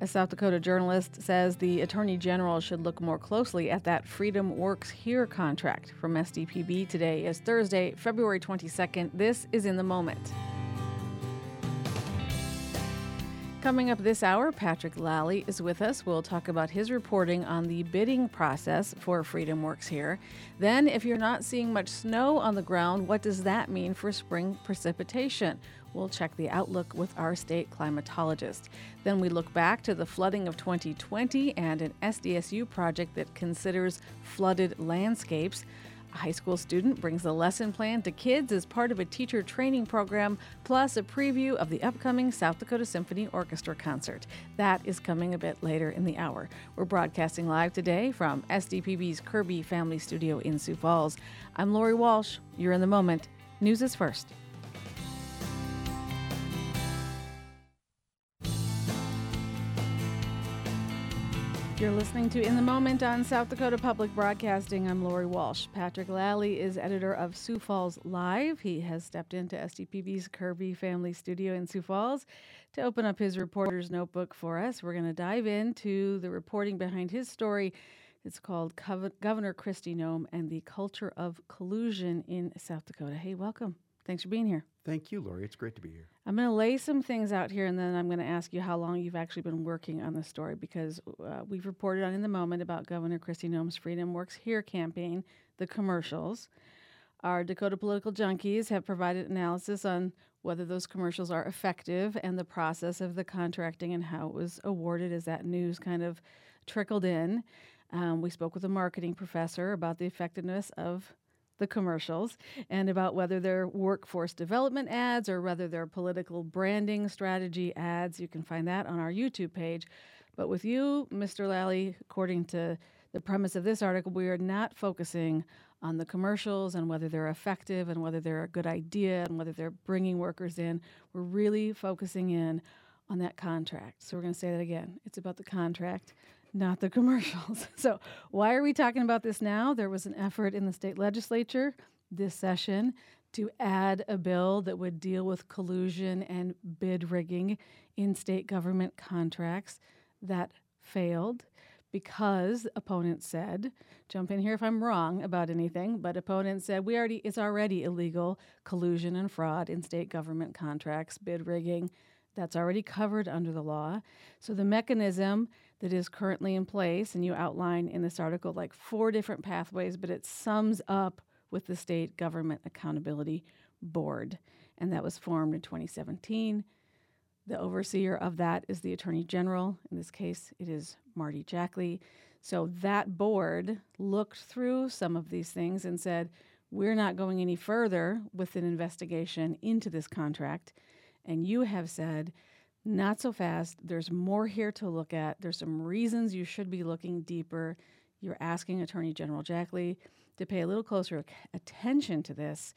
A South Dakota journalist says the Attorney General should look more closely at that Freedom Works Here contract. From SDPB today is Thursday, February 22nd. This is In the Moment. Coming up this hour, Patrick Lally is with us. We'll talk about his reporting on the bidding process for Freedom Works here. Then, if you're not seeing much snow on the ground, what does that mean for spring precipitation? We'll check the outlook with our state climatologist. Then we look back to the flooding of 2020 and an SDSU project that considers flooded landscapes. A high school student brings a lesson plan to kids as part of a teacher training program, plus a preview of the upcoming South Dakota Symphony Orchestra concert. That is coming a bit later in the hour. We're broadcasting live today from SDPB's Kirby Family Studio in Sioux Falls. I'm Lori Walsh. You're in the moment. News is first. You're listening to In the Moment on South Dakota Public Broadcasting. I'm Lori Walsh. Patrick Lally is editor of Sioux Falls Live. He has stepped into SDPB's Kirby Family Studio in Sioux Falls to open up his reporter's notebook for us. We're going to dive into the reporting behind his story. It's called Governor Kristi Noem and the Culture of Collusion in South Dakota. Hey, welcome. Thanks for being here. Thank you, Lori. It's great to be here. I'm going to lay some things out here, and then I'm going to ask you how long you've actually been working on the story because uh, we've reported on in the moment about Governor Kristi Noem's Freedom Works Here campaign, the commercials. Our Dakota political junkies have provided analysis on whether those commercials are effective and the process of the contracting and how it was awarded as that news kind of trickled in. Um, we spoke with a marketing professor about the effectiveness of the commercials and about whether they're workforce development ads or whether they're political branding strategy ads. You can find that on our YouTube page. But with you, Mr. Lally, according to the premise of this article, we are not focusing on the commercials and whether they're effective and whether they're a good idea and whether they're bringing workers in. We're really focusing in on that contract. So we're going to say that again. It's about the contract not the commercials. So, why are we talking about this now? There was an effort in the state legislature this session to add a bill that would deal with collusion and bid rigging in state government contracts. That failed because opponents said, jump in here if I'm wrong about anything, but opponents said we already it's already illegal collusion and fraud in state government contracts, bid rigging. That's already covered under the law. So the mechanism that is currently in place, and you outline in this article like four different pathways, but it sums up with the State Government Accountability Board. And that was formed in 2017. The overseer of that is the Attorney General. In this case, it is Marty Jackley. So that board looked through some of these things and said, we're not going any further with an investigation into this contract and you have said, not so fast. There's more here to look at. There's some reasons you should be looking deeper. You're asking Attorney General Jackley to pay a little closer attention to this.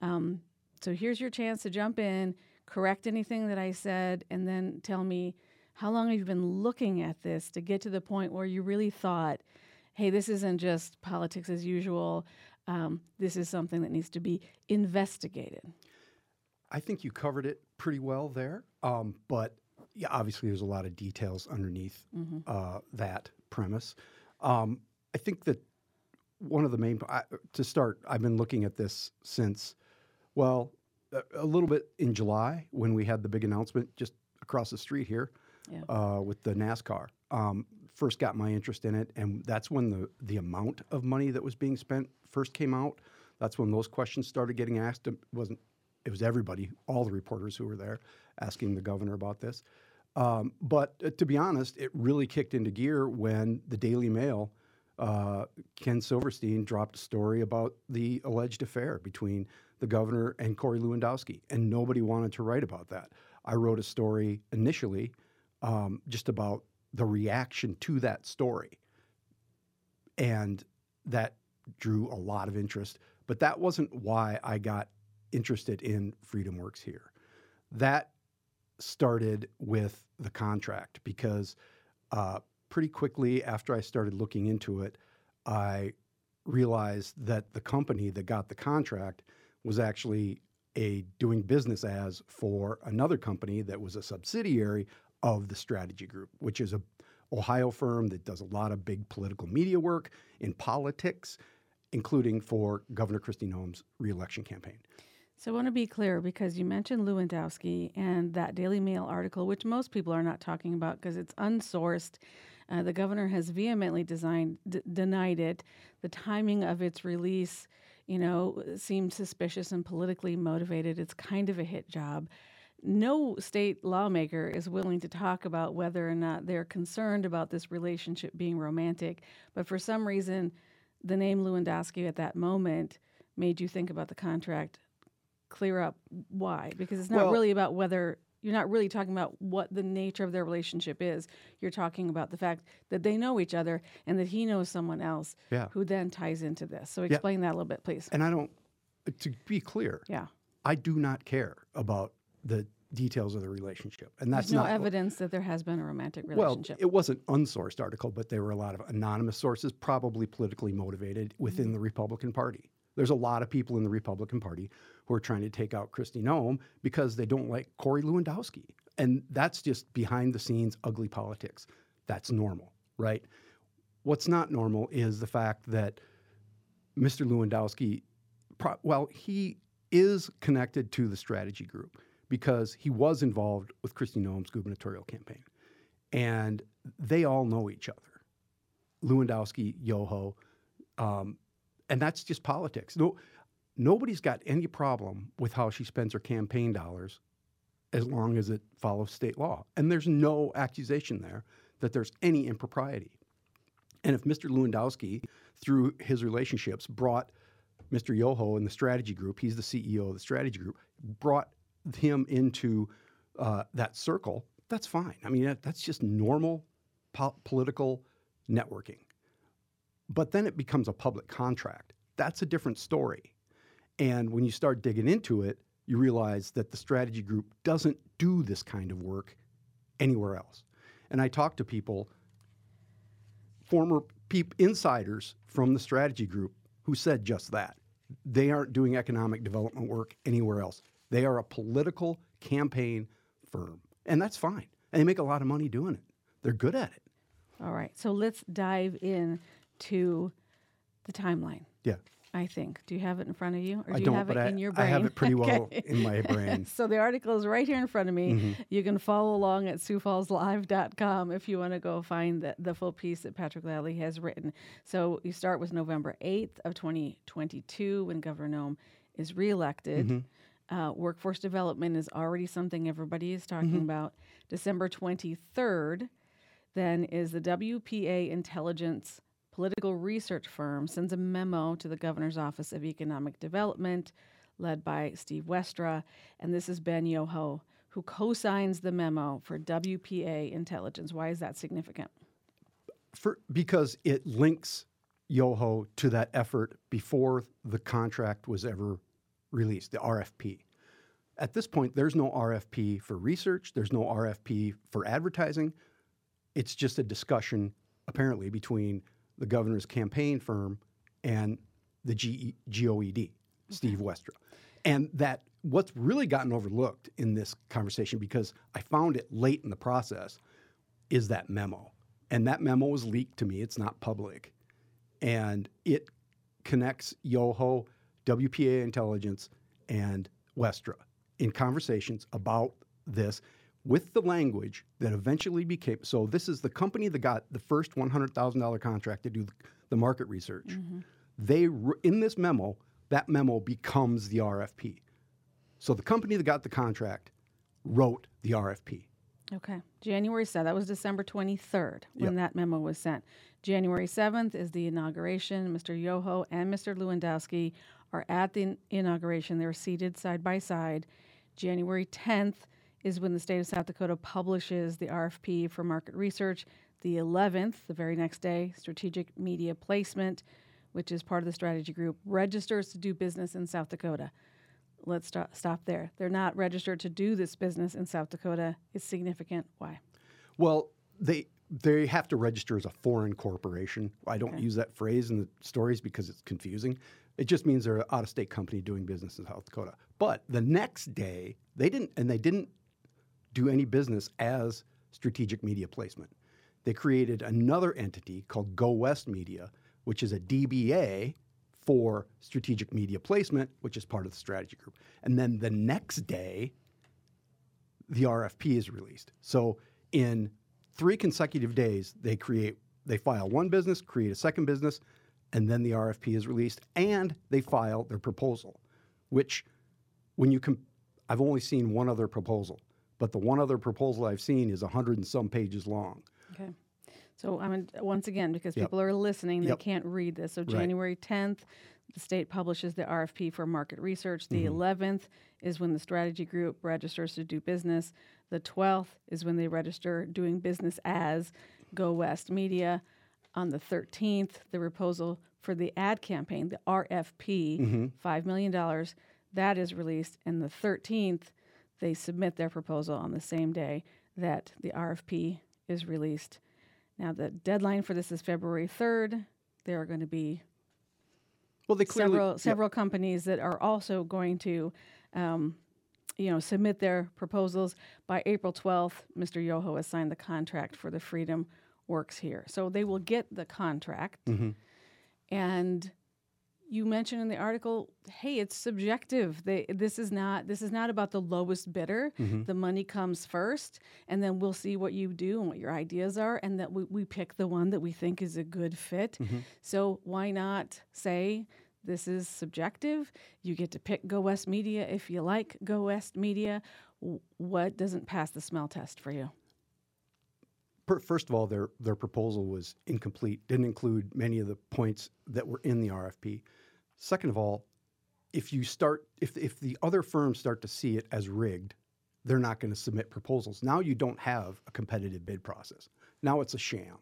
Um, so here's your chance to jump in, correct anything that I said, and then tell me how long have you been looking at this to get to the point where you really thought, hey, this isn't just politics as usual. Um, this is something that needs to be investigated. I think you covered it pretty well there, um, but yeah, obviously there's a lot of details underneath mm-hmm. uh, that premise. Um, I think that one of the main I, to start, I've been looking at this since, well, a, a, little bit in July when we had the big announcement just across the street here yeah. uh, with the NASCAR. Um, first got my interest in it, and that's when the the amount of money that was being spent first came out. That's when those questions started getting asked. It wasn't it was everybody, all the reporters who were there, asking the governor about this. Um, but uh, to be honest, it really kicked into gear when the Daily Mail, uh, Ken Silverstein dropped a story about the alleged affair between the governor and Corey Lewandowski, and nobody wanted to write about that. I wrote a story initially um, just about the reaction to that story, and that drew a lot of interest. But that wasn't why I got interested in Freedom Works here. That started with the contract because uh, pretty quickly after I started looking into it, I realized that the company that got the contract was actually a doing business as for another company that was a subsidiary of the strategy group, which is a Ohio firm that does a lot of big political media work in politics, including for Governor Kristi Noem's reelection campaign. So I want to be clear because you mentioned Lewandowski and that Daily Mail article, which most people are not talking about because it's unsourced. Uh, the governor has vehemently designed, d- denied it. The timing of its release, you know, seemed suspicious and politically motivated. It's kind of a hit job. No state lawmaker is willing to talk about whether or not they're concerned about this relationship being romantic. But for some reason, the name Lewandowski at that moment made you think about the contract clear up why because it's not Well- really about whether you're not really talking about what the nature of their relationship is you're talking about the fact that they know each other and that he knows someone else Yeah. who then ties into this so explain that a little bit please And I don't, to be clear, yeah I do not care about the details of the relationship. And that's there's no not evidence that there has been a romantic relationship. Well, it was an unsourced article, but there were a lot of anonymous sources, probably politically motivated within Mm-hmm. the Republican Party. There's a lot of people in the Republican Party who are trying to take out Kristi Noem because they don't like Corey Lewandowski. And that's just behind the scenes ugly politics. That's normal, right? What's not normal is the fact that Mr. Lewandowski, well, he is connected to the strategy group because he was involved with Kristi Noem's gubernatorial campaign. And they all know each other. Lewandowski, Yoho, um, and that's just politics. No, nobody's got any problem with how she spends her campaign dollars as long as it follows state law. And there's no accusation there that there's any impropriety. And if Mr. Lewandowski, through his relationships, brought Mr. Yoho in the strategy group, he's the CEO of the strategy group, brought him into uh, that circle, that's fine. I mean, that, that's just normal po- political networking. But then it becomes a public contract. That's a different story. And when you start digging into it, you realize that the strategy group doesn't do this kind of work anywhere else. And I talk to people, former peop, insiders from the strategy group, who said just that. They aren't doing economic development work anywhere else. They are a political campaign firm. And that's fine. And they make a lot of money doing it. They're good at it. all right so let's dive in to the timeline Yeah. i think do you have it in front of you or do you have it I, in your brain? I have it pretty well Okay. in my brain. So the article is right here in front of me. Mm-hmm. You can follow along at siouxfallslive.com if you want to go find the, the full piece that Patrick Lally has written. So you start with November 8th of 2022 when Governor Noem is reelected. Mm-hmm. Uh, workforce development is already something everybody is talking Mm-hmm. about. December 23rd then is the WPA Intelligence political research firm sends a memo to the governor's office of economic development led by steve westra and this is ben yoho who co-signs the memo for wpa intelligence why is that significant For, because it links Yoho to that effort before the contract was ever released, the RFP. At this point, there's no RFP for research, there's no RFP for advertising. It's just a discussion, apparently, between the governor's campaign firm and the GE, GOED, Steve Westra. And that what's really gotten overlooked in this conversation, because I found it late in the process, is that memo. And that memo was leaked to me. It's not public. And it connects Yoho, WPA Intelligence, and Westra in conversations about this with the language that eventually became so this is the company that got the first $100,000 contract to do the, market research. Mm-hmm. They in this memo, that memo becomes the RFP. So the company that got the contract wrote the RFP. Okay. January 7th, that was December 23rd when that memo was sent. January 7th is the inauguration. Mr. Yoho and Mr. Lewandowski are at the inauguration. They're seated side by side. January 10th is when the state of South Dakota publishes the RFP for market research. The 11th, the very next day, strategic media placement, which is part of the strategy group, registers to do business in South Dakota let's stop, stop there. They're not registered to do this business in South Dakota. It's significant. Why? Well, they they have to register as a foreign corporation. I don't use that phrase in the stories because it's confusing. It just means they're an out-of-state company doing business in South Dakota. But the next day, they didn't, and they didn't do any business as strategic media placement. They created another entity called Go West Media, which is a DBA for strategic media placement, which is part of the strategy group. And then the next day, the RFP is released. So in three consecutive days, they create, they file one business, create a second business, and then the RFP is released, and they file their proposal, which when you com- I've only seen one other proposal, but the one other proposal I've seen is 100 and some pages long. Okay. So I'm mean, once again because Yep. people are listening, they Yep. can't read this. So Right. January 10th, the state publishes the RFP for market research. The Mm-hmm. 11th is when the strategy group registers to do business. The 12th is when they register doing business as Go West Media. On the 13th, the proposal for the ad campaign, the RFP, Mm-hmm. $5 million, that is released. And the 13th, they submit their proposal on the same day that the RFP is released. Now, the deadline for this is February 3rd. There are going to be Well, they clearly several several companies that are also going to, um, you know, submit their proposals by April 12th. Mr. Yoho has signed the contract for the Freedom Works here, so they will get the contract. Mhm. And you mentioned in the article, hey, it's subjective. They, this is not this is not about the lowest bidder. Mm-hmm. The money comes first, and then we'll see what you do and what your ideas are, and that we, we pick the one that we think is a good fit. Mm-hmm. So why not say this is subjective? You get to pick Go West Media if you like Go West Media. What doesn't pass the smell test for you? First of all, their their proposal was incomplete. Didn't include many of the points that were in the RFP. Second of all, if you start if if the other firms start to see it as rigged, they're not going to submit proposals. Now you don't have a competitive bid process. Now it's a sham.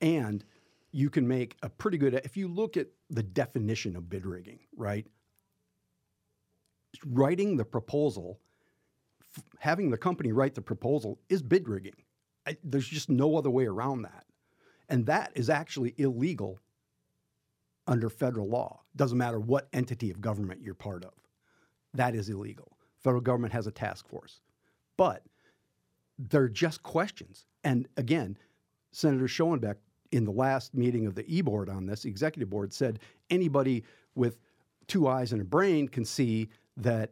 And you can make a pretty good if you look at the definition of bid rigging, right? Writing the proposal f- having the company write the proposal is bid rigging. I, there's just no other way around that. And that is actually illegal under federal law. Doesn't matter what entity of government you're part of. That is illegal. Federal government has a task force. But they're just questions. And again, Senator Schoenbeck in the last meeting of the e-board on this, executive board said anybody with two eyes and a brain can see that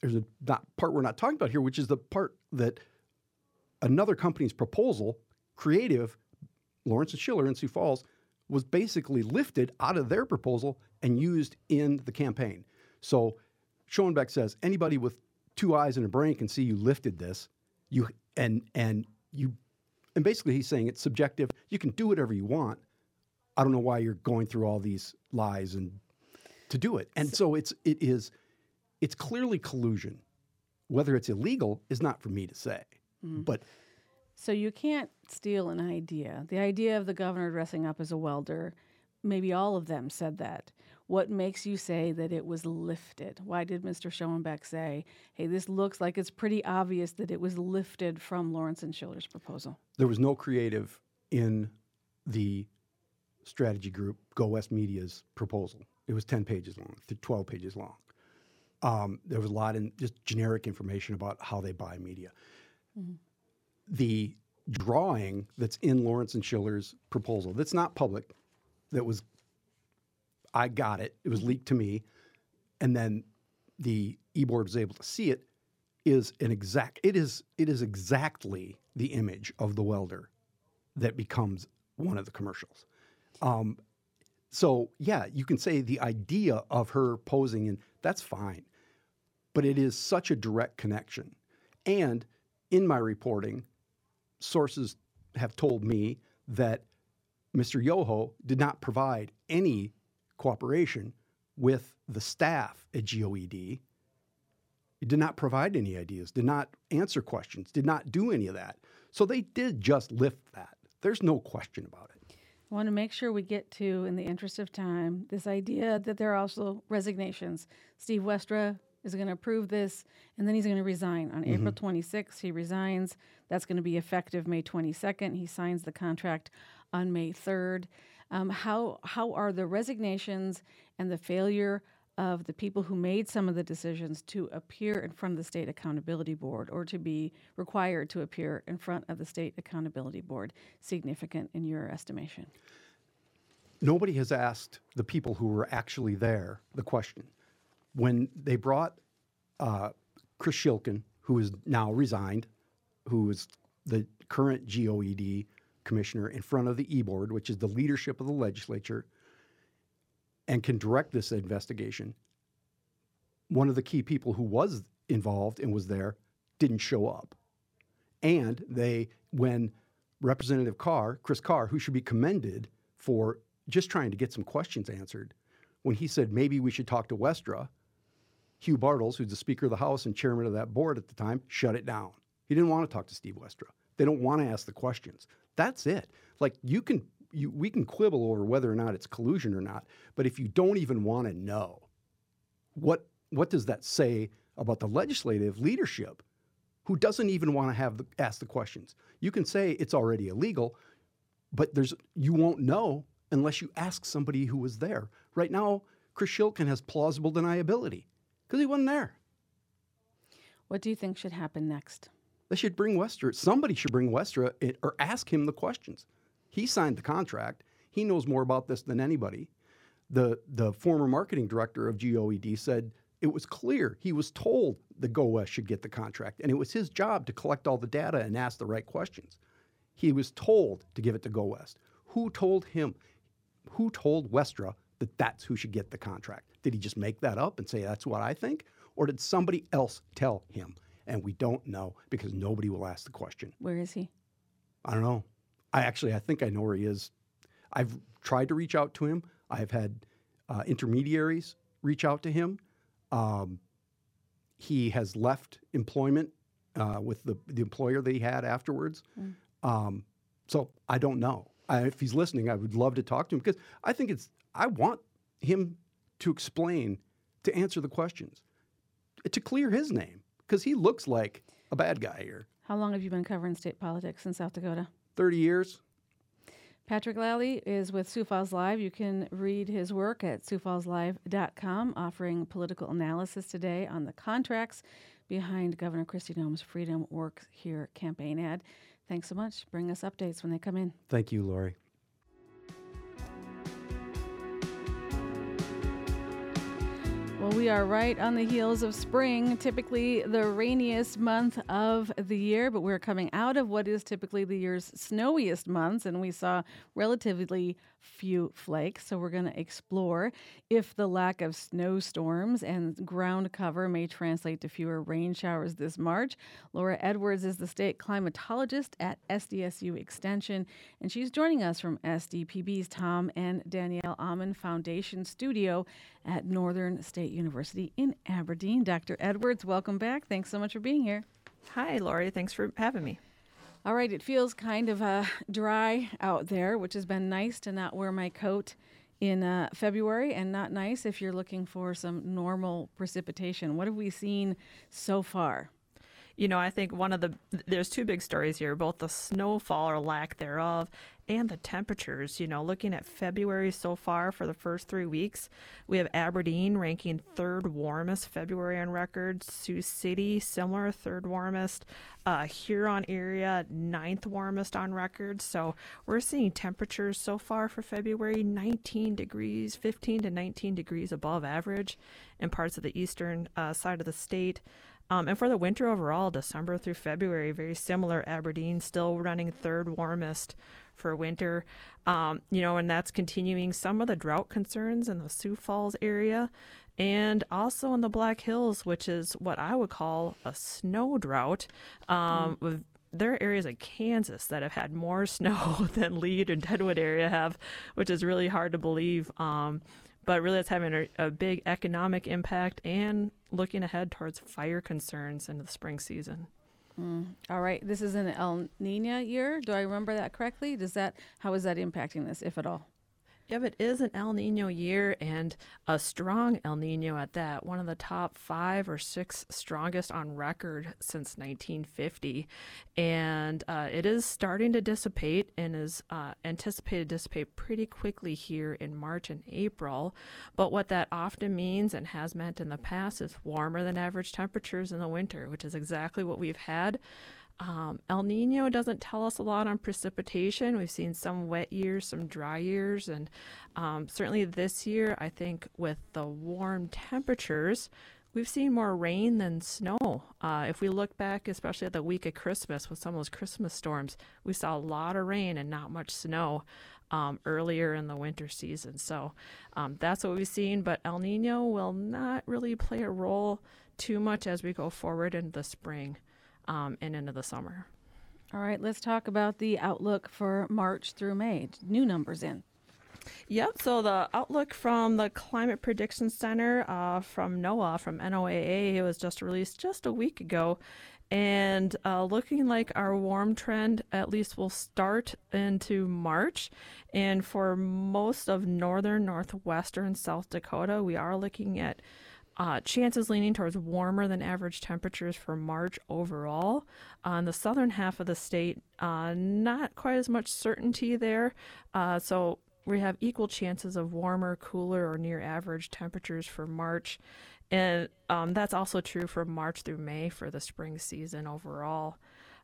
there's a not, part we're not talking about here, which is the part that another company's proposal, creative, Lawrence and Schiller in Sioux Falls, was basically lifted out of their proposal and used in the campaign. So Schoenbeck says anybody with two eyes and a brain can see you lifted this. You and and you and basically he's saying it's subjective. You can do whatever you want. I don't know why you're going through all these lies and to do it. And so it's it is it's clearly collusion. Whether it's illegal is not for me to say. Hmm. But So you can't steal an idea. The idea of the governor dressing up as a welder, maybe all of them said that. What makes you say that it was lifted? Why did Mr. Schoenbeck say, hey, this looks like it's pretty obvious that it was lifted from Lawrence and Schiller's proposal? there was no creative in the strategy group Go West Media's proposal. It was 10 pages long, th- 12 pages long. Um, there was a lot in just generic information about how they buy media. The drawing that's in Lawrence and Schiller's proposal, that's not public, that was, I got it, it was leaked to me, and then the e-board was able to see it, is an exact, it is, it is exactly the image of the welder that becomes one of the commercials. Um, so yeah, you can say the idea of her posing and that's fine, but it is such a direct connection. And in my reporting, sources have told me that Mr. Yoho did not provide any cooperation with the staff at GOED. He did not provide any ideas, did not answer questions, did not do any of that. So they did just lift that. There's no question about it. I want to make sure we get to, in the interest of time, this idea that there are also resignations. Steve Westra is going to approve this, and then he's going to resign. On mm-hmm. April 26th, he resigns. That's going to be effective May 22nd. He signs the contract on May 3rd. Um, how, how are the resignations and the failure of the people who made some of the decisions to appear in front of the State Accountability Board or to be required to appear in front of the State Accountability Board significant in your estimation? Nobody has asked the people who were actually there the question. When they brought uh, Chris Schilken, who is now resigned, who is the current GOED commissioner, in front of the E Board, which is the leadership of the legislature, and can direct this investigation. One of the key people who was involved and was there didn't show up. And they, when Representative Karr, Chris Karr, who should be commended for just trying to get some questions answered, when he said maybe we should talk to Westra, Hugh Bartels, who's the Speaker of the House and chairman of that board at the time, shut it down. He didn't want to talk to Steve Westra. They don't want to ask the questions. That's it. Like you can you, we can quibble over whether or not it's collusion or not, but if you don't even want to know, what what does that say about the legislative leadership who doesn't even want to have the, ask the questions? You can say it's already illegal, but there's you won't know unless you ask somebody who was there. Right now, Chris Schilken has plausible deniability because he wasn't there. What do you think should happen next? They should bring Westra. Somebody should bring Westra eh, or ask him the questions. He signed the contract. He knows more about this than anybody. The, the former marketing director of GOED said it was clear he was told the Go West should get the contract, and it was his job to collect all the data and ask the right questions. He was told to give it to Go West. Who told him? Who told Westra that that's who should get the contract? Did he just make that up and say that's what I think? Or did somebody else tell him? And we don't know because nobody will ask the question. Where is he? I don't know. I actually, I think I know where he is. I've tried to reach out to him. I've had uh, intermediaries reach out to him. Um, he has left employment uh, with the, the employer that he had afterwards. Mm. Um, so I don't know. I, if he's listening, I would love to talk to him because I think it's, I want him to explain, to answer the questions, to clear his name because he looks like a bad guy here. How long have you been covering state politics in South Dakota? 30 years. Patrick Lally is with Sioux Falls Live. You can read his work at siouxfallslive.com, offering political analysis today on the contracts behind Governor Kristi Noem's Freedom Works Here campaign ad. Thanks so much. Bring us updates when they come in. Thank you, Lori. Well, we are right on the heels of spring, typically the rainiest month of the year, but we're coming out of what is typically the year's snowiest months, and we saw relatively few flakes. So we're going to explore if the lack of snowstorms and ground cover may translate to fewer rain showers this March. Laura Edwards is the state climatologist at SDSU Extension, and she's joining us from SDPB's Tom and Danielle Amann Foundation Studio at Northern State University in Aberdeen. Dr. Edwards, welcome back. Thanks so much for being here. Hi, Lori. Thanks for having me. All right, it feels kind of uh, dry out there, which has been nice to not wear my coat in uh, February and not nice if you're looking for some normal precipitation. What have we seen so far? You know, I think one of the there's two big stories here, both the snowfall or lack thereof and the temperatures. You know, looking at February so far for the first 3 weeks, we have Aberdeen ranking third warmest February on record, Sioux City similar third warmest, uh, Huron area ninth warmest on record. So, we're seeing temperatures so far for February 19 degrees, 15 to 19 degrees above average in parts of the eastern uh, side of the state. Um, and for the winter overall, December through February, very similar. Aberdeen still running third warmest for winter. Um, you know, and that's continuing some of the drought concerns in the Sioux Falls area and also in the Black Hills, which is what I would call a snow drought. Um, mm. with there are areas like Kansas that have had more snow than Lead and Deadwood area have, which is really hard to believe. Um, but really it's having a, a, big economic impact and looking ahead towards fire concerns in the spring season. Mm. All right, this is an El Nino year. Do I remember that correctly? Does that how is that impacting this, if at all? Yep, it is an El Nino year and a strong El Nino at that. One of the top five or six strongest on record since 1950. And uh, it is starting to dissipate and is uh, anticipated to dissipate pretty quickly here in March and April. But what that often means and has meant in the past is warmer than average temperatures in the winter, which is exactly what we've had. Um, El Nino doesn't tell us a lot on precipitation. We've seen some wet years, some dry years, and um, certainly this year, I think with the warm temperatures, we've seen more rain than snow. Uh, if we look back, especially at the week of Christmas with some of those Christmas storms, we saw a lot of rain and not much snow. Um, earlier in the winter season. So um, that's what we've seen, but El Nino will not really play a role too much as we go forward into the spring um, and into the summer. All right, let's talk about the outlook for March through May. New numbers in. Yep. So the outlook from the Climate Prediction Center uh, from NOAA, from NOAA, it was just released just a week ago. And uh, looking like our warm trend at least will start into March. And for most of northern, northwestern South Dakota, we are looking at uh, chances leaning towards warmer than average temperatures for March overall. On the southern half of the state, uh, not quite as much certainty there. Uh, so we have equal chances of warmer, cooler, or near average temperatures for March. And um, that's also true for March through May for the spring season overall.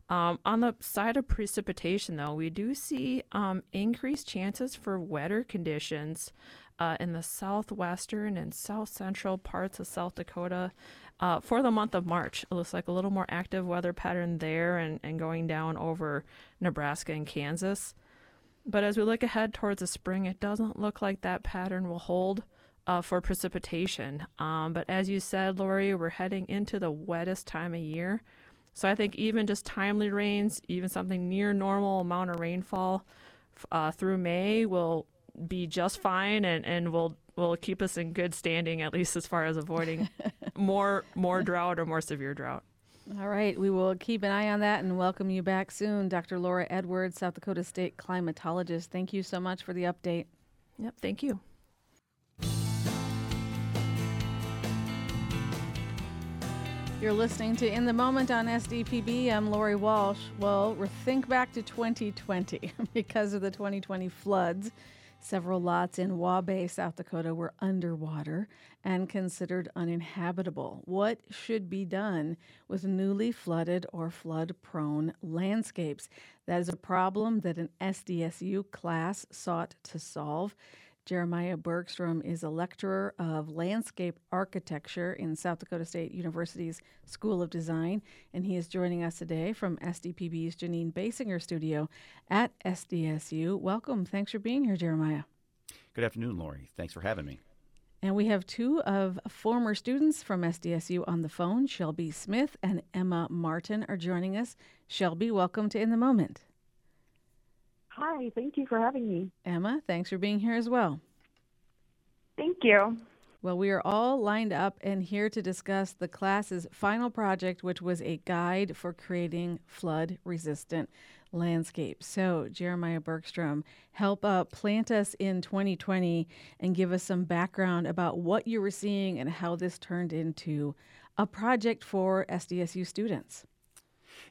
Um, on the side of precipitation, though, we do see um, increased chances for wetter conditions uh, in the southwestern and south central parts of South Dakota uh, for the month of March. It looks like a little more active weather pattern there and, and going down over Nebraska and Kansas. But as we look ahead towards the spring, it doesn't look like that pattern will hold uh, for precipitation. Um, but as you said, Lori, we're heading into the wettest time of year. So I think even just timely rains, even something near normal amount of rainfall uh, through May will be just fine and, and will will keep us in good standing at least as far as avoiding more more drought or more severe drought. All right, we will keep an eye on that and welcome you back soon, Dr. Laura Edwards, South Dakota State climatologist. Thank you so much for the update. Yep, thank you. You're listening to In the Moment on SDPB. I'm Lori Walsh. Well, we think back to 2020 because of the 2020 floods. Several lots in Waubay, South Dakota were underwater and considered uninhabitable. What should be done with newly flooded or flood prone landscapes? That is a problem that an SDSU class sought to solve. Jeremiah Bergstrom is a lecturer of landscape architecture in South Dakota State University's School of Design, and he is joining us today from SDPB's Janine Basinger studio at SDSU. Welcome. Thanks for being here, Jeremiah. Good afternoon, Lori. Thanks for having me. And we have two of former students from SDSU on the phone. Shelby Smith and Emma Martin are joining us. Shelby, welcome to In the Moment. Hi, thank you for having me. Emma, thanks for being here as well. Thank you. Well, we are all lined up and here to discuss the class's final project, which was a guide for creating flood resistant landscapes. So, Jeremiah Bergstrom, help uh, plant us in 2020 and give us some background about what you were seeing and how this turned into a project for SDSU students.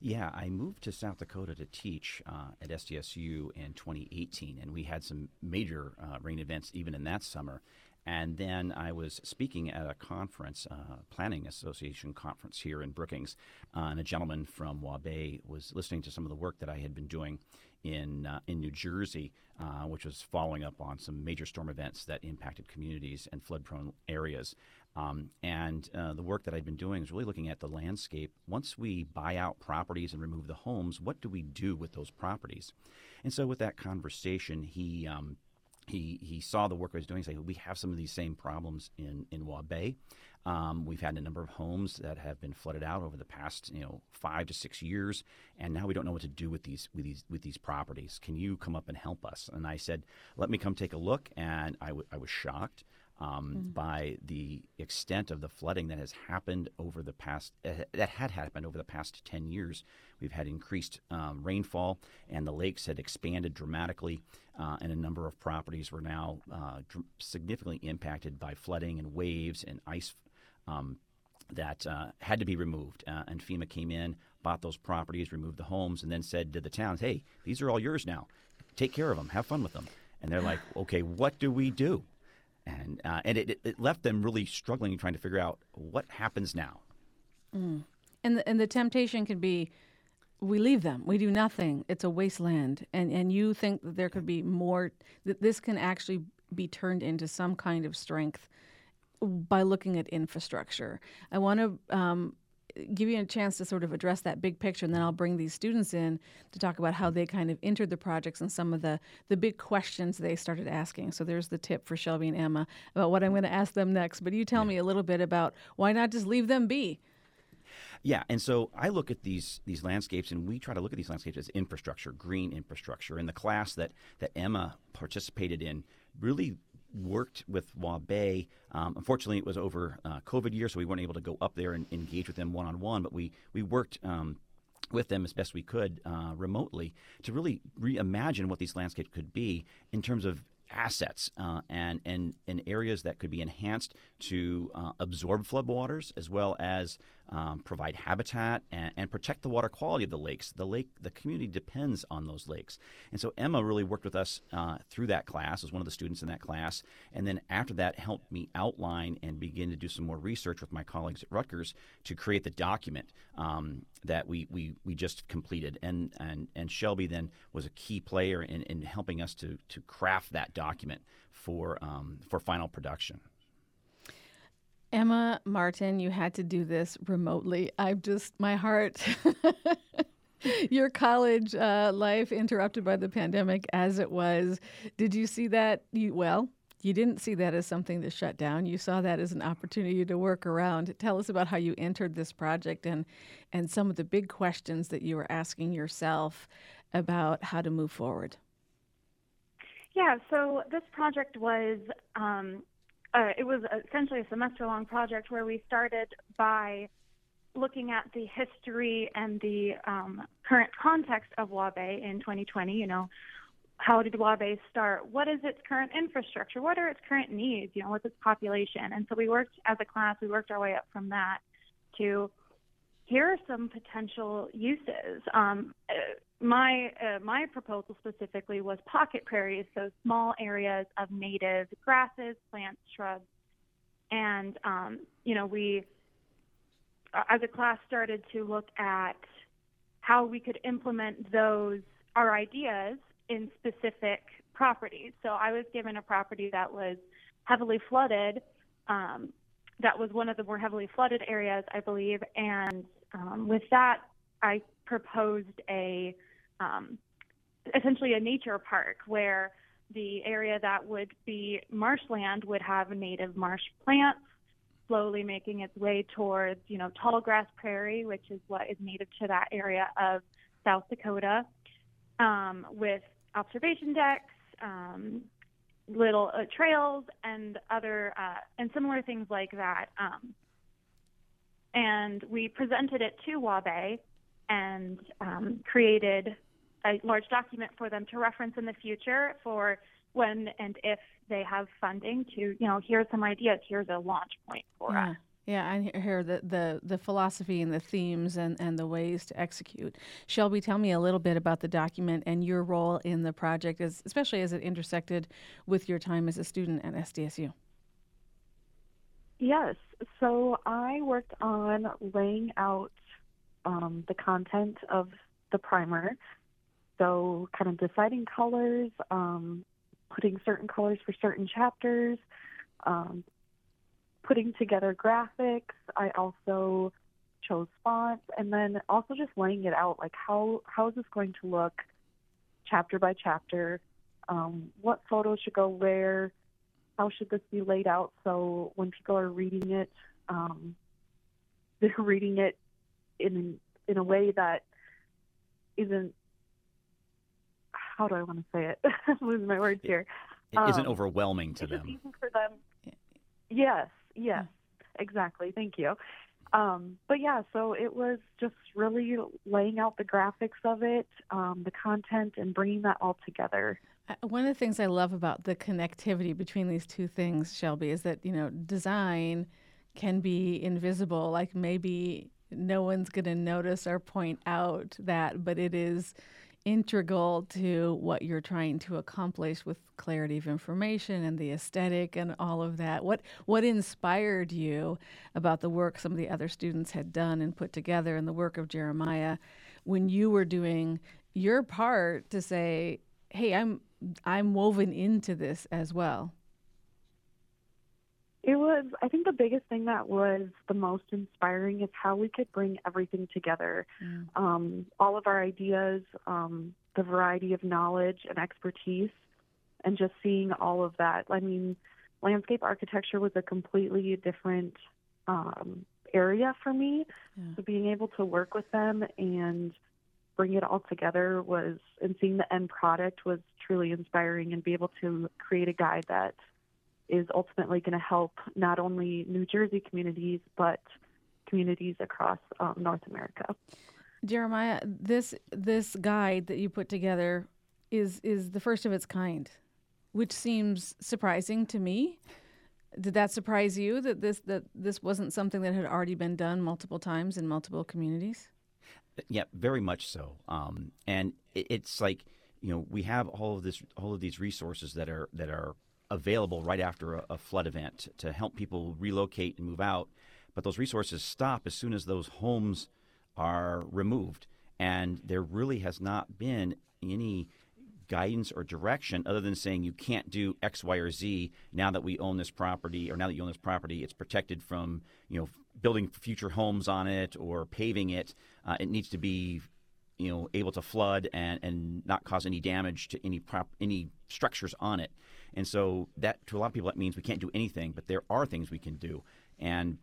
Yeah, I moved to South Dakota to teach uh, at SDSU in 2018, and we had some major uh, rain events even in that summer. And then I was speaking at a conference, uh, Planning Association conference here in Brookings, uh, and a gentleman from Waubay was listening to some of the work that I had been doing in uh, in New Jersey, uh, which was following up on some major storm events that impacted communities and flood-prone areas. Um, and uh, the work that I've been doing is really looking at the landscape. Once we buy out properties and remove the homes, what do we do with those properties? And so, with that conversation, he um, he he saw the work I was doing. Say we have some of these same problems in in Waubay. Um, we've had a number of homes that have been flooded out over the past you know five to six years, and now we don't know what to do with these with these with these properties. Can you come up and help us? And I said, let me come take a look. And I, w- I was shocked um, by the extent of the flooding that has happened over the past uh, that had happened over the past 10 years. We've had increased um, rainfall, and the lakes had expanded dramatically, uh, and a number of properties were now uh, dr- significantly impacted by flooding and waves and ice. Um, that uh, had to be removed. Uh, and FEMA came in, bought those properties, removed the homes, and then said to the towns, hey, these are all yours now. Take care of them, have fun with them. And they're like, okay, what do we do? And, uh, and it, it left them really struggling, trying to figure out what happens now. And the, and the temptation can be we leave them. We do nothing. It's a wasteland. And and you think that there could be more that this can actually be turned into some kind of strength by looking at infrastructure. I want to um, give you a chance to sort of address that big picture and then i'll bring these students in to talk about how they kind of entered the projects and some of the the big questions they started asking so there's the tip for shelby and emma about what i'm going to ask them next but you tell me a little bit about why not just leave them be Yeah, and so I look at these these landscapes, and we try to look at these landscapes as infrastructure, green infrastructure. And the class that that Emma participated in really worked with Waubay. Um, unfortunately, it was over uh, COVID year, so we weren't able to go up there and engage with them one on one. But we we worked. Um, with them as best we could uh, remotely to really reimagine what these landscapes could be in terms of assets uh, and, and, and areas that could be enhanced to uh, absorb floodwaters as well as um, provide habitat and, and protect the water quality of the lakes. The lake, the community depends on those lakes. And so Emma really worked with us uh, through that class, as one of the students in that class. And then after that, helped me outline and begin to do some more research with my colleagues at Rutgers to create the document um, that we, we, we just completed. And, and, and Shelby then was a key player in, in helping us to, to craft that document for, um, for final production. Emma Martin, you had to do this remotely. I've just, my heart, your college uh, life interrupted by the pandemic as it was. Did you see that? You, well, you didn't see that as something to shut down. You saw that as an opportunity to work around. Tell us about how you entered this project and, and some of the big questions that you were asking yourself about how to move forward. Yeah, so this project was um, uh, it was essentially a semester long project where we started by looking at the history and the um, current context of Waubay in 2020. You know, how did Waubay start? What is its current infrastructure? What are its current needs? You know, what's its population? And so we worked as a class. We worked our way up from that to here are some potential uses. Um, uh, my uh, my proposal specifically was pocket prairies, so small areas of native grasses, plants, shrubs, and um, you know we, as a class, started to look at how we could implement those our ideas in specific properties. So I was given a property that was heavily flooded. Um, that was one of the more heavily flooded areas, I believe, and um, with that, I proposed a um, essentially a nature park where the area that would be marshland would have native marsh plants slowly making its way towards you know tall grass prairie which is what is native to that area of south dakota um, with observation decks um, little uh, trails and other uh, and similar things like that um, and we presented it to Waubay and um, created a large document for them to reference in the future for when and if they have funding to, you know, here's some ideas, here's a launch point for yeah. us. Yeah, I hear the, the, the philosophy and the themes and, and the ways to execute. Shelby, tell me a little bit about the document and your role in the project, as, especially as it intersected with your time as a student at SDSU. Yes, so I worked on laying out um, the content of the primer. So, kind of deciding colors, um, putting certain colors for certain chapters, um, putting together graphics. I also chose fonts, and then also just laying it out. Like, how how is this going to look, chapter by chapter? Um, what photos should go where? How should this be laid out so when people are reading it, um, they're reading it in in a way that isn't how do I want to say it? I'm losing my words here. It not Um, overwhelming to them. easy for them. Yes, yes, exactly. Thank you. Um, but yeah, so it was just really laying out the graphics of it, um, the content, and bringing that all together. One of the things I love about the connectivity between these two things, Shelby, is that, you know, design can be invisible. Like maybe no one's going to notice or point out that, but it is integral to what you're trying to accomplish with clarity of information and the aesthetic and all of that. What what inspired you about the work some of the other students had done and put together and the work of Jeremiah when you were doing your part to say, "Hey, I'm I'm woven into this as well." It was, I think, the biggest thing that was the most inspiring is how we could bring everything together. Um, all of our ideas, um, the variety of knowledge and expertise, and just seeing all of that. I mean, landscape architecture was a completely different um, area for me. Yeah. So being able to work with them and bring it all together was, and seeing the end product was truly inspiring, and be able to create a guide that is ultimately going to help not only New Jersey communities but communities across um, North America. Jeremiah, this this guide that you put together is is the first of its kind, which seems surprising to me. Did that surprise you that this that this wasn't something that had already been done multiple times in multiple communities? Yeah, very much so. Um, and it, it's like you know we have all of this, all of these resources that are that are available right after a, a flood event to help people relocate and move out. But those resources stop as soon as those homes are removed, and there really has not been any guidance or direction other than saying you can't do X, Y, or Z now that we own this property, or now that you own this property, it's protected from you know building future homes on it or paving it. Uh, it needs to be you know able to flood and, and not cause any damage to any prop any structures on it. And so that to a lot of people that means we can't do anything, but there are things we can do, and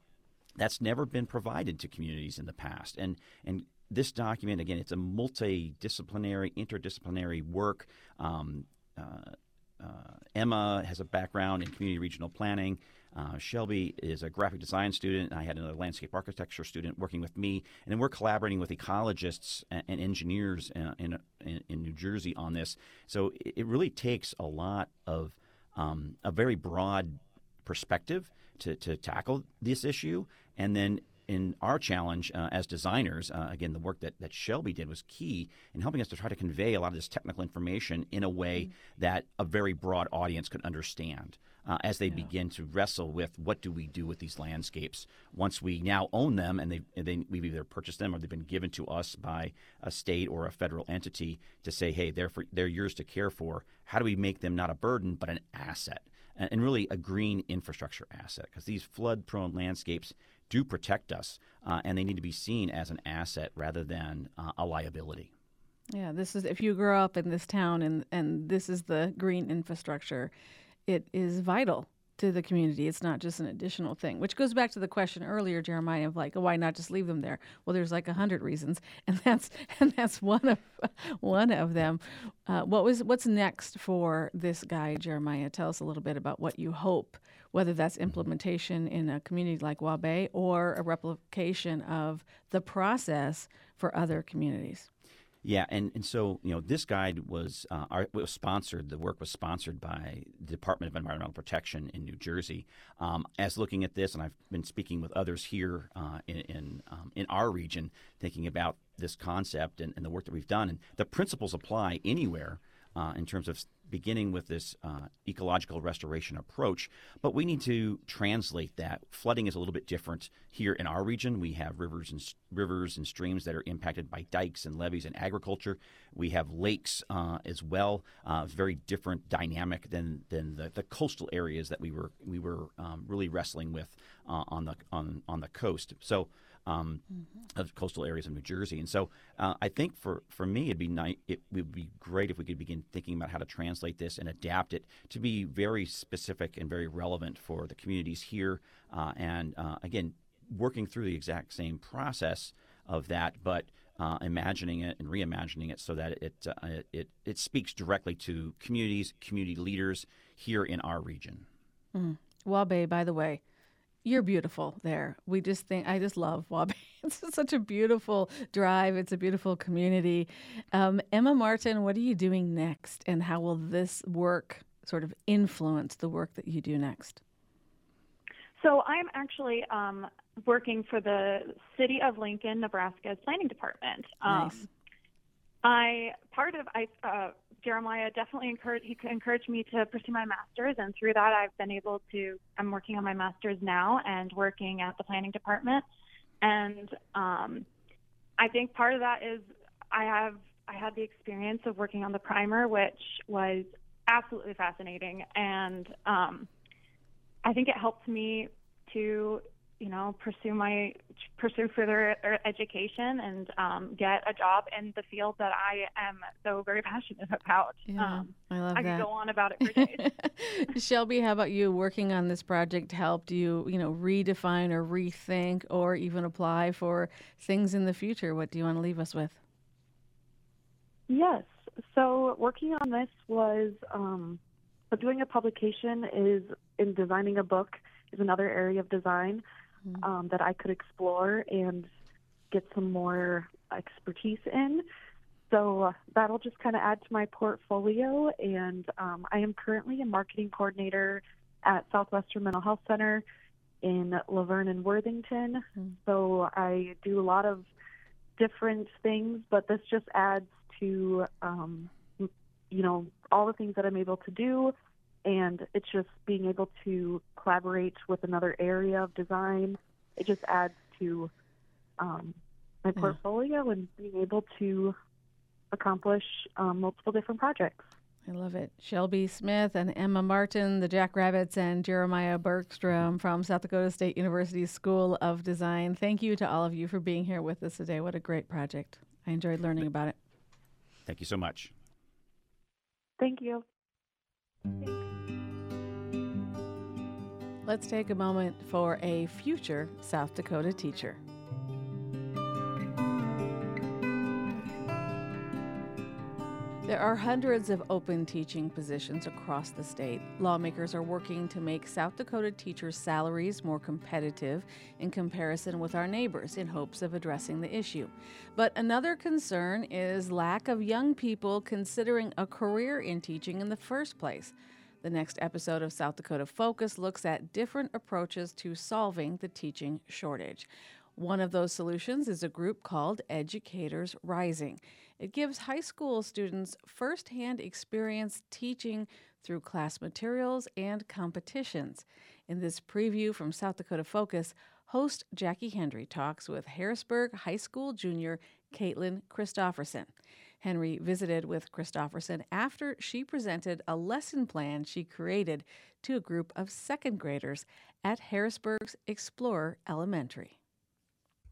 that's never been provided to communities in the past. And and this document again, it's a multidisciplinary, interdisciplinary work. Um, uh, uh, Emma has a background in community regional planning. Uh, Shelby is a graphic design student. I had another landscape architecture student working with me, and then we're collaborating with ecologists and, and engineers in, in, in, New Jersey on this. So it, it really takes a lot of um, a very broad perspective to, to tackle this issue, and then in our challenge uh, as designers, uh, again, the work that, that Shelby did was key in helping us to try to convey a lot of this technical information in a way mm-hmm. that a very broad audience could understand. Uh, as they yeah. begin to wrestle with what do we do with these landscapes once we now own them and they, they, we've either purchased them or they've been given to us by a state or a federal entity to say, hey, they're, for, they're yours to care for. How do we make them not a burden but an asset? And, and really a green infrastructure asset because these flood prone landscapes do protect us, uh, and they need to be seen as an asset rather than uh, a liability. Yeah, this is if you grow up in this town and and this is the green infrastructure, it is vital to the community. It's not just an additional thing, which goes back to the question earlier, Jeremiah, of like, why not just leave them there? Well, there's like a hundred reasons, and that's and that's one of one of them. Uh, what was what's next for this guy, Jeremiah? Tell us a little bit about what you hope, whether that's implementation in a community like Waubay or a replication of the process for other communities. Yeah, and, and so you know this guide was uh, our, was sponsored. The work was sponsored by the Department of Environmental Protection in New Jersey. Um, as looking at this, and I've been speaking with others here uh, in in, um, in, our region, thinking about this concept and, and, the work that we've done, and the principles apply anywhere uh, in terms of beginning with this uh, ecological restoration approach, but we need to translate that. Flooding is a little bit different here in our region. We have rivers and rivers and streams that are impacted by dikes and levees and agriculture. We have lakes uh, as well. Uh, very different dynamic than than the, the, coastal areas that we were we were um, really wrestling with uh, on the on on the coast. So um, mm-hmm. of coastal areas of New Jersey. And so uh, I think for, for me, it'd be nice, it would be great if we could begin thinking about how to translate this and adapt it to be very specific and very relevant for the communities here. Uh, and uh, again, working through the exact same process of that, but uh, imagining it and reimagining it so that it, uh, it, it speaks directly to communities, community leaders here in our region. Mm. Waubay, by the way, You're beautiful there. We just think, I just love Waubay. It's such a beautiful drive. It's a beautiful community. Um, Emma Martin, what are you doing next? And how will this work sort of influence the work that you do next? So I'm actually um, working for the City of Lincoln, Nebraska's planning department. Um, Nice. I part of I uh, Jeremiah definitely encouraged he encouraged me to pursue my master's, and through that I've been able to. I'm working on my master's now and working at the planning department, and um, I think part of that is I have I had the experience of working on the primer, which was absolutely fascinating, and um, I think it helped me to you know pursue my pursue further education and um, get a job in the field that I am so very passionate about. Yeah, um, I love I that. I could go on about it for days. Shelby, how about you? Working on this project helped you, you know, redefine or rethink or even apply for things in the future. What do you want to leave us with? Yes. So working on this was um, but doing a publication is in designing a book is another area of design um, that I could explore and get some more expertise in. So uh, that'll just kind of add to my portfolio. And um, I am currently a marketing coordinator at Southwestern Mental Health Center in Luverne and Worthington. So I do a lot of different things, but this just adds to, um, you know, all the things that I'm able to do. And it's just being able to collaborate with another area of design. It just adds to um, my Yeah. portfolio and being able to accomplish um, multiple different projects. I love it. Shelby Smith and Emma Martin, the Jackrabbits, and Jeremiah Bergstrom from South Dakota State University School of Design. Thank you to all of you for being here with us today. What a great project. I enjoyed learning about it. Thank you so much. Thank you. Let's take a moment for a future South Dakota teacher. There are hundreds of open teaching positions across the state. Lawmakers are working to make South Dakota teachers' salaries more competitive in comparison with our neighbors in hopes of addressing the issue. But another concern is lack of young people considering a career in teaching in the first place. The next episode of South Dakota Focus looks at different approaches to solving the teaching shortage. One of those solutions is a group called Educators Rising. It gives high school students firsthand experience teaching through class materials and competitions. In this preview from South Dakota Focus, host Jackie Hendry talks with Harrisburg High School junior Caitlin Christofferson. Hendry visited with Christofferson after she presented a lesson plan she created to a group of second graders at Harrisburg's Explorer Elementary.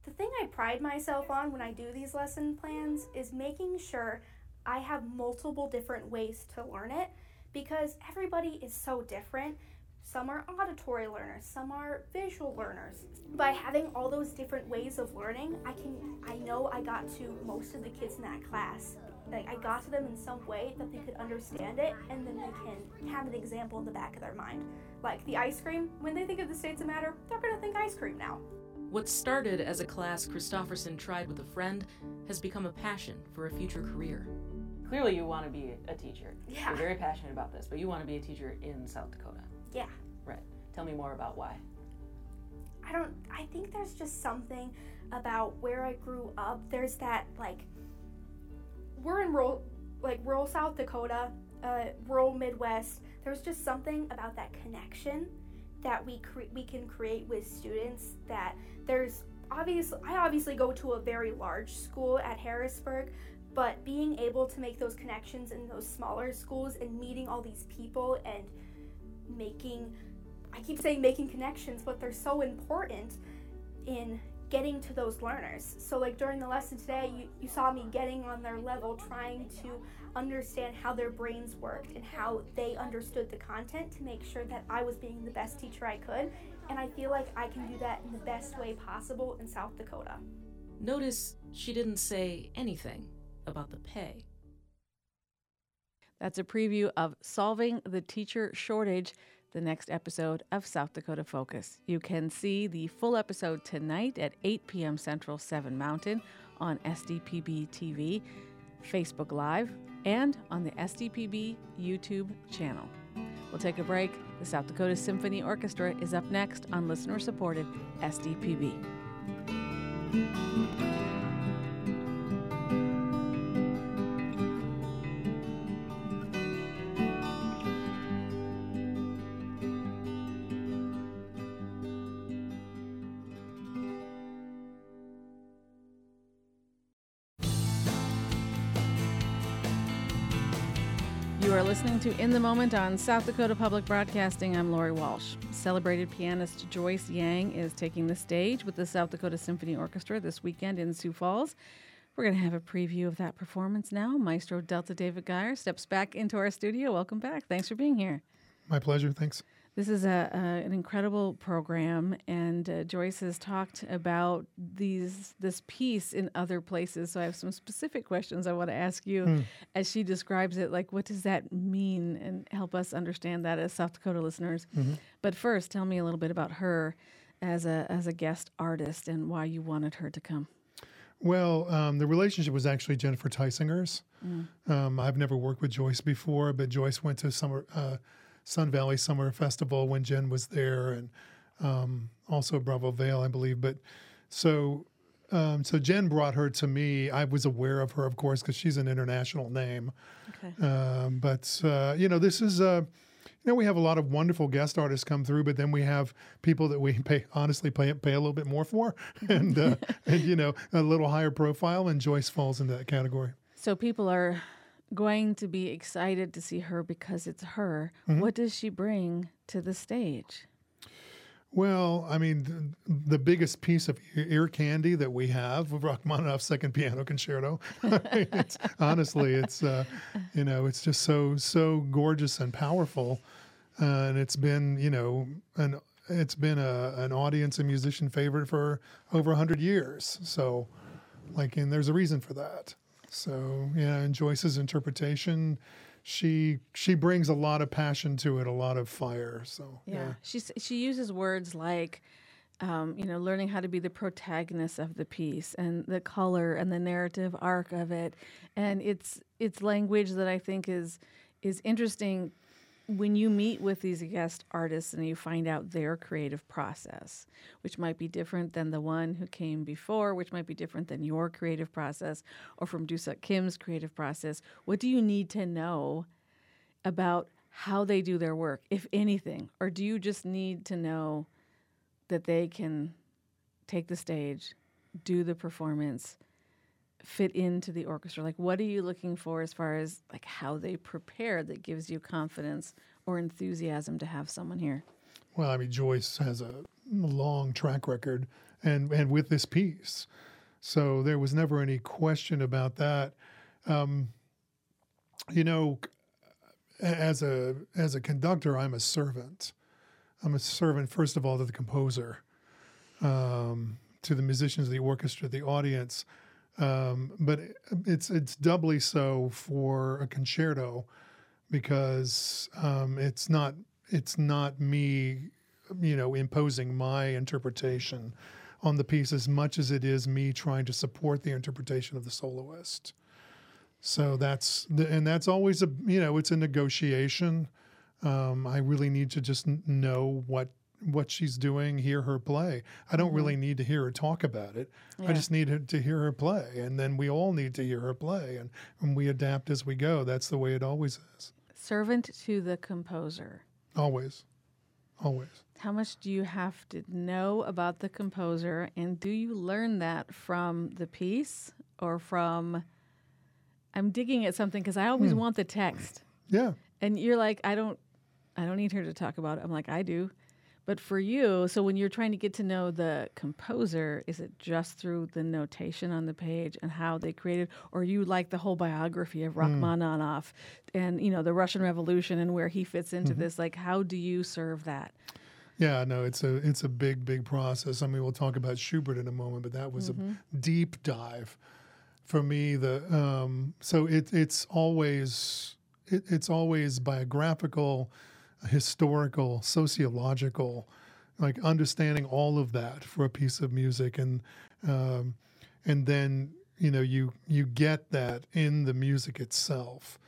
The thing I pride myself on when I do these lesson plans is making sure I have multiple different ways to learn it because everybody is so different. Some are auditory learners, some are visual learners. By having all those different ways of learning, I can I know I got to most of the kids in that class. Like I got to them in some way that they could understand it and then they can have an example in the back of their mind. Like the ice cream, when they think of the states of matter, they're gonna think ice cream now. What started as a class Christofferson tried with a friend has become a passion for a future career. Clearly, you want to be a teacher. Yeah. You're very passionate about this, but you want to be a teacher in South Dakota. Yeah. Right. Tell me more about why. I don't I think there's just something about where I grew up. There's that like we're in rural like rural South Dakota, uh, rural Midwest. There's just something about that connection that we cre- we can create with students that there's obviously I obviously go to a very large school at Harrisburg, but being able to make those connections in those smaller schools and meeting all these people and making I keep saying making connections, but they're so important in getting to those learners. So like during the lesson today, you, you saw me getting on their level, trying to understand how their brains worked and how they understood the content to make sure that I was being the best teacher I could. And I feel like I can do that in the best way possible in South Dakota. Notice she didn't say anything about the pay. That's a preview of Solving the Teacher Shortage the next episode of South Dakota Focus. You can see the full episode tonight at 8 p.m. Central, 7 Mountain on SDPB TV, Facebook Live, and on the SDPB YouTube channel. We'll take a break. The South Dakota Symphony Orchestra is up next on listener supported SDPB. Listening to In the Moment on South Dakota Public Broadcasting. I'm Lori Walsh. Celebrated pianist Joyce Yang is taking the stage with the South Dakota Symphony Orchestra this weekend in Sioux Falls. We're going to have a preview of that performance now. Maestro Delta David Gier steps back into our studio. Welcome back. Thanks for being here. My pleasure. Thanks. This is a, an incredible program, and uh, Joyce has talked about these this piece in other places. So I have some specific questions I want to ask you Hmm. as she describes it. Like, what does that mean, and help us understand that as South Dakota listeners. Mm-hmm. But first, tell me a little bit about her as a as a guest artist and why you wanted her to come. Well, um, the relationship was actually Jennifer Teisinger's. Um, I've never worked with Joyce before, but Joyce went to summer uh, Sun Valley Summer Festival when Jen was there, and um, also Bravo Vail, I believe. But so, um, so Jen brought her to me. I was aware of her, of course, because she's an international name. Okay. Um, but uh, you know, this is uh, you know we have a lot of wonderful guest artists come through, but then we have people that we pay honestly pay pay a little bit more for, and uh, and you know a little higher profile, and Joyce falls into that category. So people are going to be excited to see her because it's her. Mm-hmm. What does she bring to the stage? Well, I mean, the, the biggest piece of ear, ear candy that we have, Rachmaninoff's Second Piano Concerto. it's, honestly, it's uh, you know, it's just so so gorgeous and powerful, uh, and it's been you know an it's been a an audience and musician favorite for over hundred years. So, like, and there's a reason for that. So, yeah, and Joyce's interpretation. She she brings a lot of passion to it, a lot of fire. So Yeah, she she uses words like, um, you know, learning how to be the protagonist of the piece and the color and the narrative arc of it, and it's it's language that I think is is interesting when you meet with these guest artists and you find out their creative process, which might be different than the one who came before, which might be different than your creative process or from Dusuk Kim's creative process. What do you need to know about how they do their work, if anything? Or do you just need to know that they can take the stage, do the performance, fit into the orchestra? Like, what are you looking for as far as like how they prepare that gives you confidence or enthusiasm to have someone here? Well, I mean, Joyce has a long track record, and and with this piece, so there was never any question about that. Um, you know, as a as a conductor, I'm a servant. I'm a servant first of all to the composer, um, to the musicians, the orchestra, the audience. Um, but it's it's doubly so for a concerto because um, it's not it's not me, you know, imposing my interpretation on the piece as much as it is me trying to support the interpretation of the soloist. So that's the, and that's always a you know it's a negotiation. Um, I really need to just know what what she's doing, hear her play. I don't really mm-hmm. need to hear her talk about it. Yeah. I just need to hear her play, and then we all need to hear her play, and, and we adapt as we go. That's the way it always is. Servant to the composer. Always, always. How much do you have to know about the composer, and do you learn that from the piece or from? I'm digging at something because I always hmm. want the text, Yeah. and you're like, I don't, I don't need her to talk about it. I'm like, I do, but for you, so when you're trying to get to know the composer, is it just through the notation on the page and how they created, or you like the whole biography of hmm. Rachmaninoff and you know the Russian Revolution and where he fits into mm-hmm. this? Like, how do you serve that? Yeah, no, it's a it's a big big process. I mean, we'll talk about Schubert in a moment, but that was a mm-hmm. deep dive for me. The um, so it it's always it, it's always biographical, historical, sociological, like understanding all of that for a piece of music, and um, and then you know you you get that in the music itself.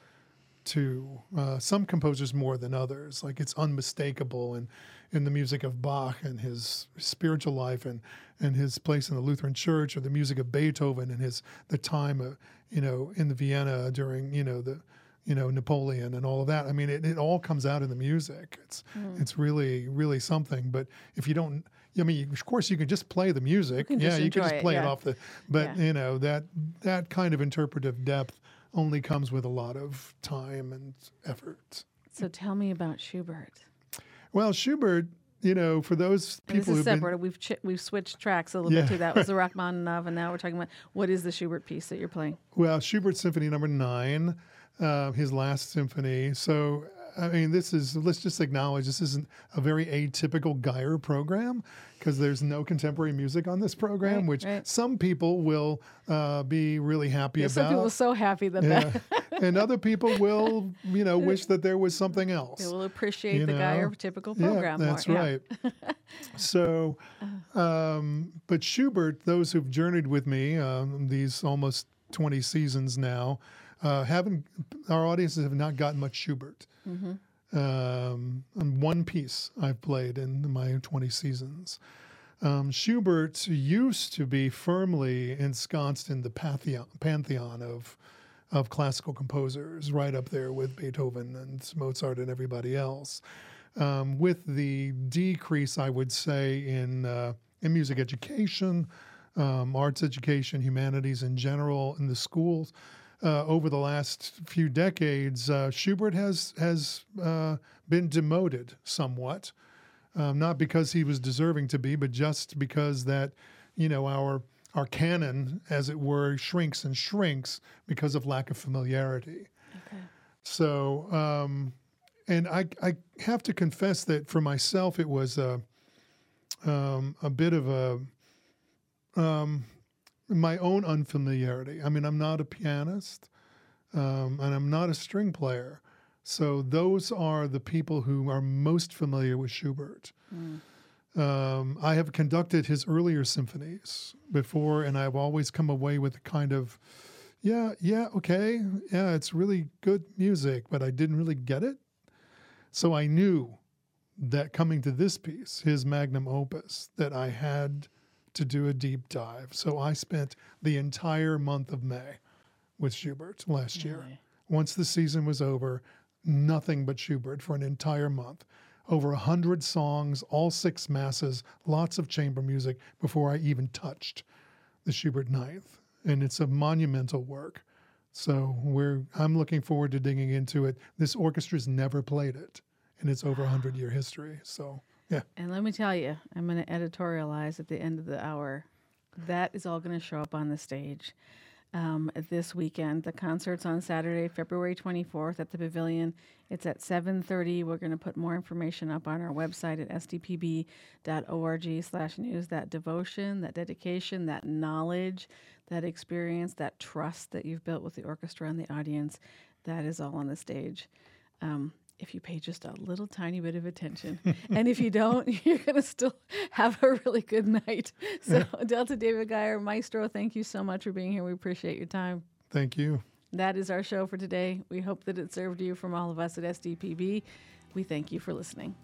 To uh, some composers more than others, like it's unmistakable in in the music of Bach and his spiritual life and and his place in the Lutheran Church, or the music of Beethoven and his the time of you know in the Vienna during you know the you know Napoleon and all of that. I mean, it, it all comes out in the music. It's Mm. it's really really something. But if you don't, I mean, of course you can just play the music. can yeah, you can just it, play it yeah. off the. But Yeah. you know that that kind of interpretive depth only comes with a lot of time and effort. So tell me about Schubert. Well, Schubert, you know, for those people this is who've been. We've ch- we've switched tracks a little Yeah. bit too. That was the Rachmaninoff, and now we're talking about what is the Schubert piece that you're playing. Well, Schubert Symphony Number Nine, uh, his last symphony. So, I mean, this is let's just acknowledge this isn't a very atypical Gier program because there's no contemporary music on this program, Right, which right. some people will uh, be really happy Yeah, about. some people are so happy that yeah. that and other people will, you know, wish that there was something else. they will appreciate you the Gier typical Yeah, program that's more. Right. so, um, but Schubert, those who've journeyed with me um, these almost 20 seasons now, uh, haven't, our audiences have not gotten much Schubert. Mhm. Um, and one piece I've played in my 20 seasons. Um, Schubert used to be firmly ensconced in the pantheon, pantheon of of classical composers, right up there with Beethoven and Mozart and everybody else. Um, with the decrease, I would say, in uh, in music education, um, arts education, humanities in general, in the schools. Uh, over the last few decades, uh, Schubert has has uh, been demoted somewhat um, not because he was deserving to be, but just because that, you know, our our canon, as it were, shrinks and shrinks because of lack of familiarity. Okay. So, um, and I I have to confess that for myself, it was a um, a bit of a um, my own unfamiliarity. I mean, I'm not a pianist, um, and I'm not a string player. So those are the people who are most familiar with Schubert. Um, I have conducted his earlier symphonies before, and I've always come away with a kind of, yeah, yeah, okay, yeah, it's really good music, but I didn't really get it. So I knew that coming to this piece, his magnum opus, that I had to do a deep dive. So I spent the entire month of May with Schubert last year. Once the season was over, nothing but Schubert for an entire month. Over a hundred songs, all six masses, lots of chamber music before I even touched the Schubert Ninth, and it's a monumental work. So we're I'm looking forward to digging into it. This orchestra's never played it in its over a hundred year history. So yeah, And let me tell you, I'm going to editorialize at the end of the hour. That is all going to show up on the stage um, this weekend. The concert's on Saturday, February 24th at the Pavilion. It's at 7:30. We're going to put more information up on our website at sdpb.org/slash news. That devotion, that dedication, that knowledge, that experience, that trust that you've built with the orchestra and the audience, that is all on the stage. Um, if you pay just a little tiny bit of attention. and if you don't, you're going to still have a really good night. So, Delta David Gier, Maestro, thank you so much for being here. We appreciate your time. thank you. That is our show for today. We hope that it served you from all of us at SDPB. We thank you for listening.